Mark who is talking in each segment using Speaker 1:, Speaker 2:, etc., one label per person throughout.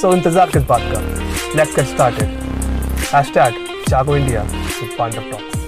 Speaker 1: so इंतज़ार किस बात का let's get started hashtag Jago India with Pandav talks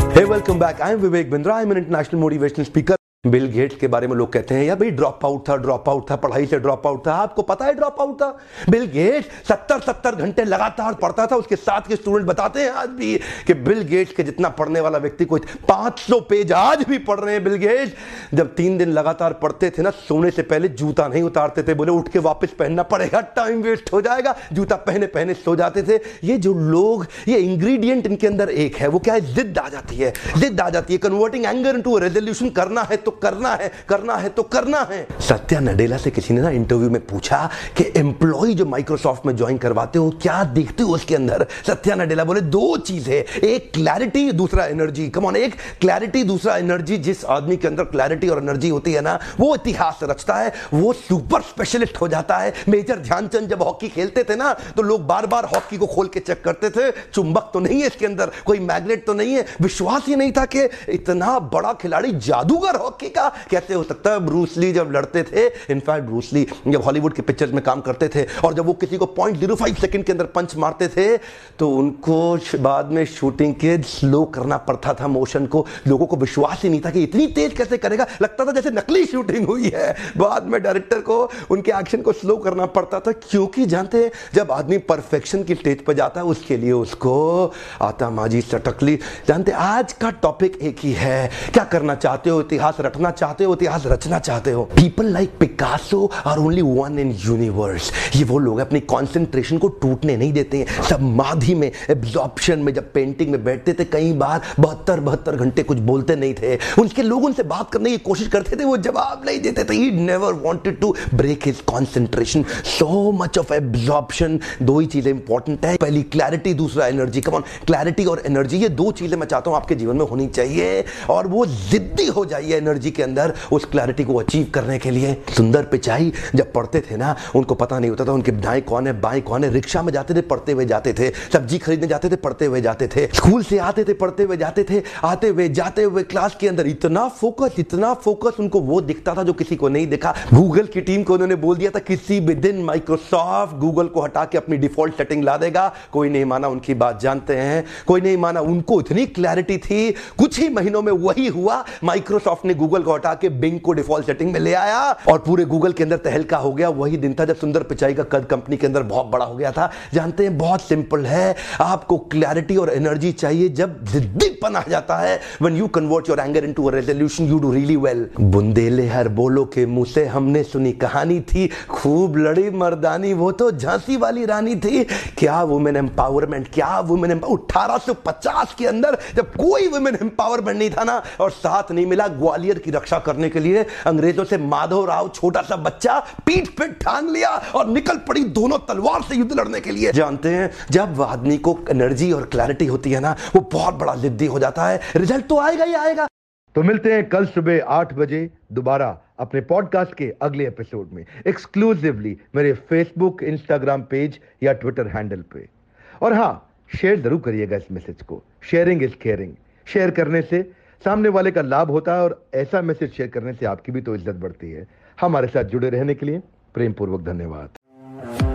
Speaker 2: Hey, welcome back. I am Vivek Bindra. I am an international motivational speaker. Bill Gates के बारे में लोग कहते हैं या भाई ड्रॉप आउट था ड्रॉप आउट था, पढ़ाई से ड्रॉप आउट था, आपको पता है ड्रॉप आउट था? बिल गेट्स सत्तर सत्तर घंटे लगातार पढ़ता था, उसके साथ के स्टूडेंट बताते हैं आज भी कि बिल गेट्स के जितना पढ़ने वाला व्यक्ति कोई 500 पेज आज भी पढ़ रहे हैं बिल गेट्स। जब तीन दिन लगातार पढ़ते थे ना, सोने से पहले जूता नहीं उतारते थे, बोले उठ के वापस पहनना पड़ेगा टाइम वेस्ट हो जाएगा। जूता पहने पहने सो जाते थे। ये जो लोग, ये इंग्रीडियंट इनके अंदर एक है, वो क्या है? जिद आ जाती है। जिद आ जाती है। कन्वर्टिंग एंगर इनटू रेजोल्यूशन करना है तो करना है करना है तो करना है। सत्या नडेला से किसी ने ना इंटरव्यू में पूछा कि एम्प्लॉय जो माइक्रोसॉफ्ट में ज्वाइन करवाते हो, क्या देखते हो उसके अंदर? सत्या नडेला बोले, दो चीज़ है। एक क्लैरिटी दूसरा एनर्जी कम ऑन एक क्लैरिटी दूसरा एनर्जी जिस आदमी के अंदर क्लैरिटी और एनर्जी होती है ना, वो इतिहास रचता है, वो सुपर स्पेशलिस्ट हो जाता है। मेजर ध्यानचंद जब हॉकी खेलते थे ना तो लोग बार बार हॉकी को खोल के चेक करते थे। चुंबक तो नहीं है इसके अंदर, कोई मैग्नेट तो नहीं है। विश्वास ही नहीं था कि इतना बड़ा खिलाड़ी जादूगर हॉकी का कैसे हो सकता है ब्रूसली जब लड़ते थे इनफैक्ट ब्रूसली जब हॉलीवुड के पिक्चर्स में काम करते थे, और जब वो किसी को पॉइंट ज़ीरो फाइव सेकेंड के अंदर पंच मारते थे तो उनको बाद में शूटिंग के स्लो करना पड़ता था मोशन को। लोगों को विश्वास ही नहीं था कि इतनी तेज कैसे करेगा। लगता था जैसे नकली शूटिंग हुई है। बाद में डायरेक्टर को, उनके एक्शन को स्लो करना पड़ता था, क्योंकि जानते हैं, जब आदमी परफेक्शन की स्टेज पर जाता है, उसके लिए उसको आता माजी सटकली जानते आज का टॉपिक एक ही है। क्या करना चाहते हो? इतिहास रटना चाहते हो, इतिहास रचना चाहते हो। People like Picasso are only one in universe ये वो लोग अपनी कॉन्सेंट्रेशन को टूटने नहीं देते हैं। समाधि में एब्जॉर्प्शन में, जब पेंटिंग में बैठते थे, कई बार बहत्तर बहत्तर घंटे कुछ बोलते नहीं थे। उनके लोग उनसे बात करने की कोशिश करते थे, वो जवाब नहीं देते थे। He never wanted to break his concentration so much of absorption दो ही चीज़ें इंपॉर्टेंट है। पहली क्लैरिटी दूसरा एनर्जी कम ऑन क्लैरिटी और एनर्जी ये दो चीज़ें मैं चाहता हूँ आपके जीवन में होनी चाहिए और वो जिद्दी हो जाइए एनर्जी के अंदर उस क्लैरिटी को अचीव करने के लिए। सुंदर पिचाई जब पढ़ते थे ना, उनको पता नहीं होता था उनके दाएँ कौन है, बाएँ कौन है। रिक्शा में जाते थे, पढ़ते हुए जाते थे। सब्ज़ी खरीदने जाते थे, पढ़ते हुए जाते थे। स्कूल से आते थे, पढ़ते हुए जाते थे। आते हुए, जाते हुए क्लास के अंदर इतना फोकस इतना फोकस उनको वो दिखता था जो किसी को नहीं दिखा। गूगल की टीम को उन्होंने बोल दिया था, किसी भी दिन माइक्रोसॉफ्ट गूगल को हटा के अपनी डिफ़ॉल्ट सेटिंग ला देगा। कोई नहीं माना उनकी बात जानते हैं। कोई नहीं माना उनको इतनी क्लैरिटी थी। कुछ ही महीनों में वही हुआ। माइक्रोसॉफ्ट ने गूगल को हटा के बिंग को डिफ़ॉल्ट सेटिंग में ले आया और पूरे गूगल के अंदर तहलका हो गया। वही दिन था जब सुंदर पिचाई का कद कंपनी के अंदर बहुत बड़ा हो गया था। जानते हैं, बहुत सिंपल है। आपको क्लैरिटी और एनर्जी चाहिए जब जिद्दीपन आ जाता है। When you convert your anger into a resolution you do really well Bundele हर बोलो के मुँह से हमने सुनी कहानी थी। खूब लड़ी मर्दानी, वो तो झांसी वाली रानी थी। क्या वुमेन एम्पावरमेंट क्या वुमेन अठारह सौ पचास के अंदर जब कोई वुमेन एम्पावरमेंट नहीं था ना, और साथ नहीं मिला ग्वालियर की रक्षा करने के लिए अंग्रेज़ों से माधव राव, छोटा सा बच्चा, पीठ पे ठान लिया और निकल पड़ी दोनों तलवार से युद्ध लड़ने के लिए। जानते हैं, जब आदमी को एनर्जी और क्लैरिटी होती है ना, वो बहुत बड़ा जिद्दी हो जाता है। रिज़ल्ट तो आएगा ही आएगा।
Speaker 3: तो मिलते हैं कल सुबह आठ बजे दोबारा अपने पॉडकास्ट के अगले एपिसोड में। एक्सक्लूसिवली मेरे फेसबुक इंस्टाग्राम पेज या ट्विटर हैंडल पे। और हाँ शेयर ज़रूर करिएगा इस मैसेज को। शेयरिंग इज़ केयरिंग शेयर करने से सामने वाले का लाभ होता है और ऐसा मैसेज शेयर करने से आपकी भी तो इज़्ज़त बढ़ती है। हमारे साथ जुड़े रहने के लिए प्रेम पूर्वक धन्यवाद।